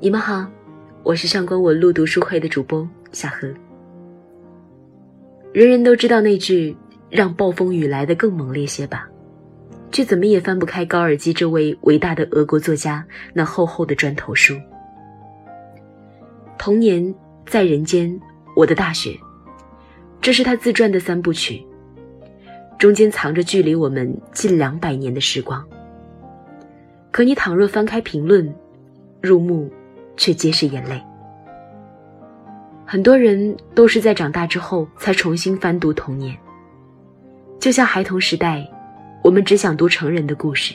你们好，我是上官文路读书会的主播夏荷。人人都知道那句“让暴风雨来得更猛烈些吧”，却怎么也翻不开高尔基这位伟大的俄国作家那厚厚的砖头书。童年在人间，我的大学，这是他自传的三部曲，中间藏着距离我们近两百年的时光。可你倘若翻开评论，入目却皆是眼泪。很多人都是在长大之后才重新翻读童年，就像孩童时代，我们只想读成人的故事。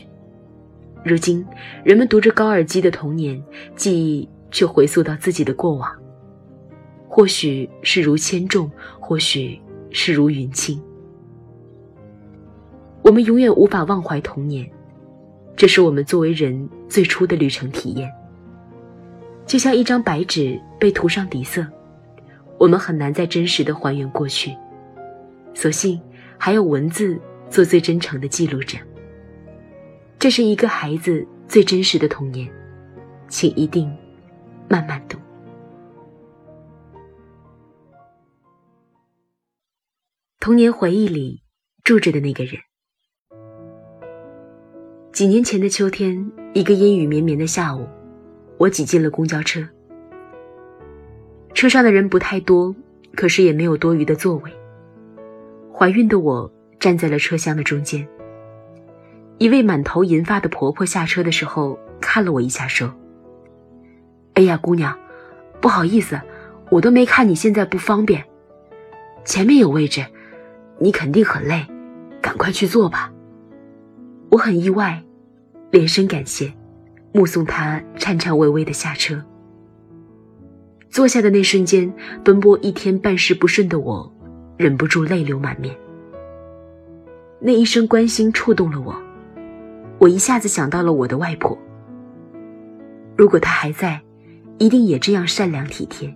如今，人们读着高尔基的童年，记忆却回溯到自己的过往，或许是如铅重，或许是如云轻。我们永远无法忘怀童年，这是我们作为人最初的旅程体验。就像一张白纸被涂上底色。我们很难再真实的还原过去，所幸还有文字做最真诚的记录者。这是一个孩子最真实的童年，请一定慢慢读。童年回忆里住着的那个人。几年前的秋天，一个阴雨绵绵的下午，我挤进了公交车。车上的人不太多，可是也没有多余的座位。怀孕的我站在了车厢的中间。一位满头银发的婆婆下车的时候看了我一下，说：“哎呀，姑娘，不好意思，我都没看你现在不方便，前面有位置，你肯定很累，赶快去坐吧。”我很意外，连声感谢，目送他颤颤巍巍的下车。坐下的那瞬间，奔波一天办事不顺的我，忍不住泪流满面。那一声关心触动了我，我一下子想到了我的外婆。如果她还在，一定也这样善良体贴。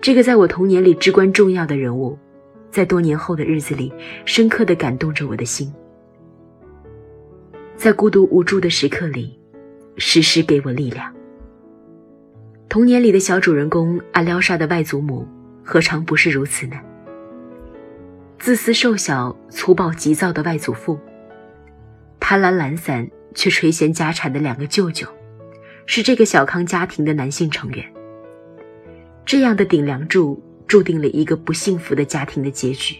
这个在我童年里至关重要的人物，在多年后的日子里，深刻的感动着我的心。在孤独无助的时刻里，时时给我力量。童年里的小主人公阿廖沙的外祖母，何尝不是如此呢？自私瘦小、粗暴急躁的外祖父，贪婪懒散却垂涎家产的两个舅舅，是这个小康家庭的男性成员。这样的顶梁柱注定了一个不幸福的家庭的结局。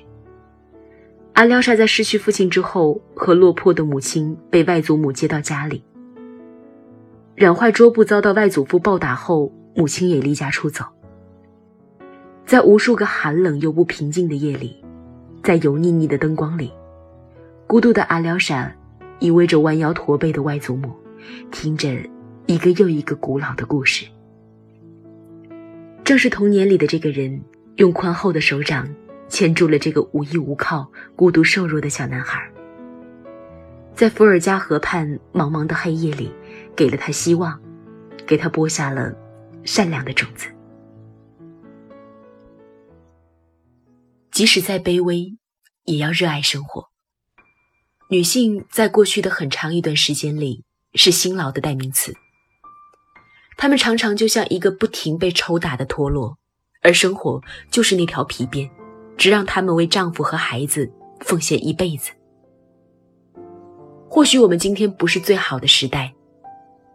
阿廖沙在失去父亲之后，和落魄的母亲被外祖母接到家里。染坏桌布遭到外祖父暴打后。母亲也离家出走，在无数个寒冷又不平静的夜里，在油腻腻的灯光里，孤独的阿廖沙依偎着弯腰驼背的外祖母，听着一个又一个古老的故事。正是童年里的这个人，用宽厚的手掌牵住了这个无依无靠、孤独瘦弱的小男孩，在伏尔加河畔茫茫的黑夜里，给了他希望，给他播下了。善良的种子，即使再卑微，也要热爱生活。女性在过去的很长一段时间里是辛劳的代名词，她们常常就像一个不停被抽打的陀螺，而生活就是那条皮鞭，只让他们为丈夫和孩子奉献一辈子。或许我们今天不是最好的时代。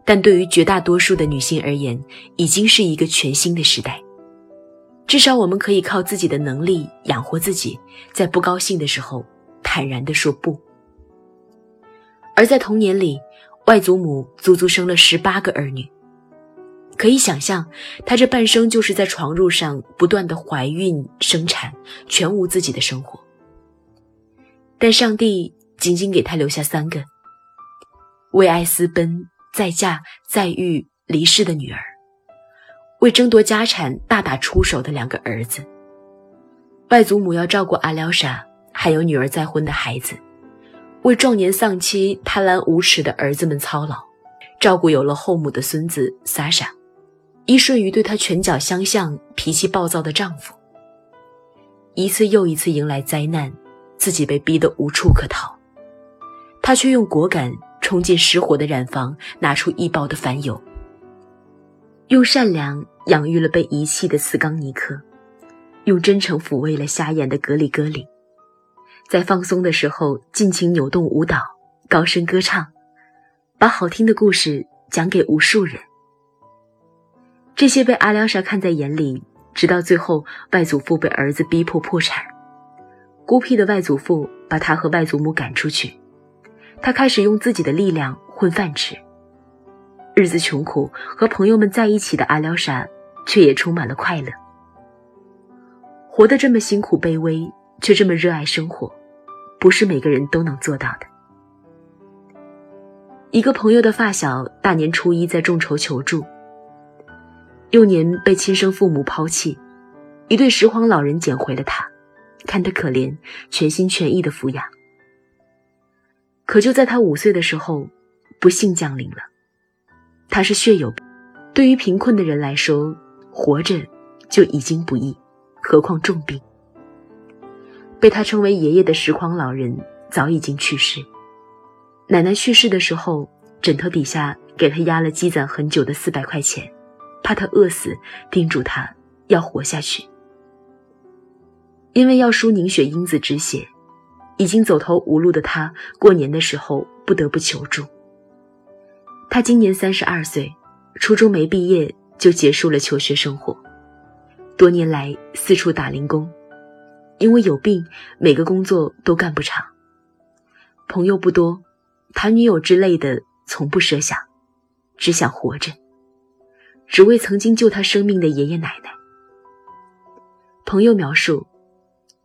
但对于绝大多数的女性而言，已经是一个全新的时代。至少我们可以靠自己的能力养活自己，在不高兴的时候坦然地说不。而在童年里，外祖母足足生了十八个儿女，可以想象，她这半生就是在床褥上不断的怀孕生产，全无自己的生活。但上帝仅仅给她留下三个，为爱私奔。再嫁再育离世的女儿，为争夺家产大打出手的两个儿子，外祖母要照顾阿廖沙，还有女儿再婚的孩子，为壮年丧妻贪婪无耻的儿子们操劳，照顾有了后母的孙子萨莎，依顺于对她拳脚相向、脾气暴躁的丈夫。一次又一次迎来灾难，自己被逼得无处可逃，她却用果敢。冲进失火的染坊，拿出一包的凡油，用善良养育了被遗弃的斯冈尼克，用真诚抚慰了瞎眼的格里戈里，在放松的时候尽情扭动舞蹈，高声歌唱，把好听的故事讲给无数人。这些被阿廖沙看在眼里，直到最后外祖父被儿子逼迫破产，孤僻的外祖父把他和外祖母赶出去。他开始用自己的力量混饭吃。日子穷苦，和朋友们在一起的阿廖沙，却也充满了快乐。活得这么辛苦卑微，却这么热爱生活，不是每个人都能做到的。一个朋友的发小大年初一在众筹求助。幼年被亲生父母抛弃，一对拾荒老人捡回了他，看他可怜，全心全意的抚养。可就在他五岁的时候，不幸降临了。他是血友，对于贫困的人来说，活着就已经不易，何况重病。被他称为爷爷的拾荒老人早已经去世。奶奶去世的时候，枕头底下给他压了积攒很久的四百块钱，怕他饿死，叮嘱他要活下去。因为要输凝血因子止血。已经走投无路的他，过年的时候不得不求助。他今年三十二岁，初中没毕业就结束了求学生活，多年来四处打零工，因为有病，每个工作都干不长。朋友不多，谈女友之类的从不设想，只想活着，只为曾经救他生命的爷爷奶奶。朋友描述，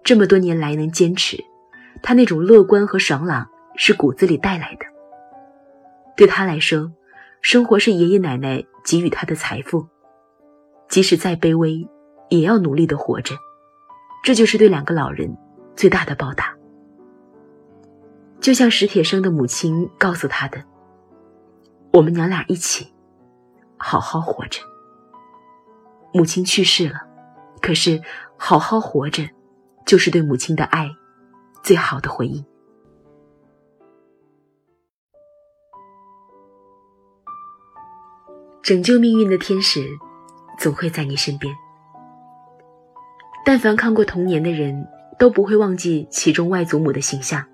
这么多年来能坚持。他那种乐观和爽朗是骨子里带来的。对他来说，生活是爷爷奶奶给予他的财富，即使再卑微，也要努力的活着。这就是对两个老人最大的报答。就像史铁生的母亲告诉他的：“我们娘俩一起，好好活着。”母亲去世了，可是好好活着，就是对母亲的爱。最好的回忆。拯救命运的天使，总会在你身边。但凡看过《童年》的人，都不会忘记其中外祖母的形象。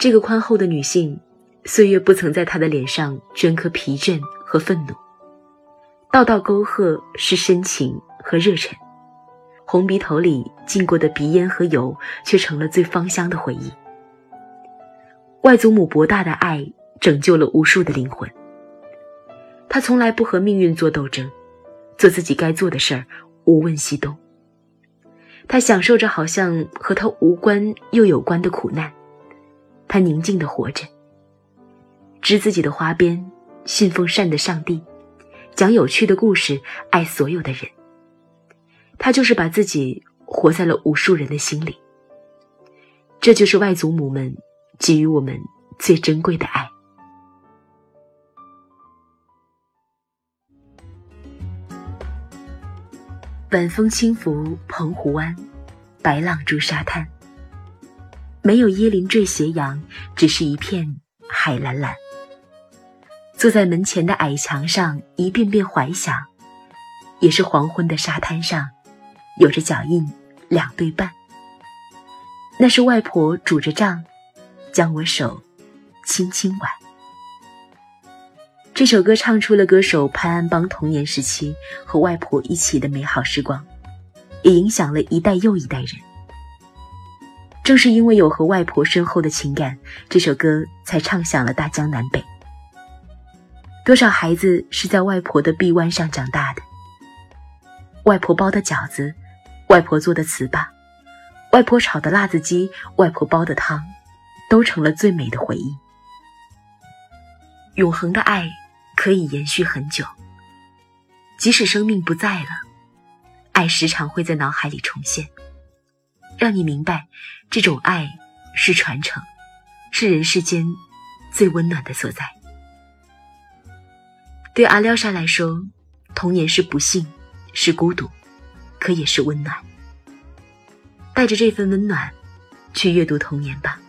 这个宽厚的女性，岁月不曾在她的脸上镌刻疲倦和愤怒，道道沟壑是深情和热忱。红鼻头里进过的鼻烟和油，却成了最芳香的回忆。外祖母博大的爱拯救了无数的灵魂。他从来不和命运做斗争，做自己该做的事儿，无问西东。他享受着好像和他无关又有关的苦难，他宁静的活着，织自己的花边，信奉善的上帝，讲有趣的故事，爱所有的人。他就是把自己活在了无数人的心里，这就是外祖母们给予我们最珍贵的爱。晚风轻拂澎湖湾，白浪逐沙滩。没有椰林缀斜阳，只是一片海蓝蓝。坐在门前的矮墙上，一遍遍怀想，也是黄昏的沙滩上。有着脚印，两对半。那是外婆拄着杖，将我手轻轻挽。这首歌唱出了歌手潘安邦童年时期和外婆一起的美好时光，也影响了一代又一代人。正是因为有和外婆深厚的情感，这首歌才唱响了大江南北。多少孩子是在外婆的臂弯上长大的，外婆包的饺子。外婆做的糍粑，外婆炒的辣子鸡，外婆煲的汤，都成了最美的回忆。永恒的爱可以延续很久，即使生命不在了，爱时常会在脑海里重现，让你明白，这种爱是传承，是人世间最温暖的所在。对阿廖沙来说，童年是不幸，是孤独。可也是温暖，带着这份温暖，去阅读童年吧。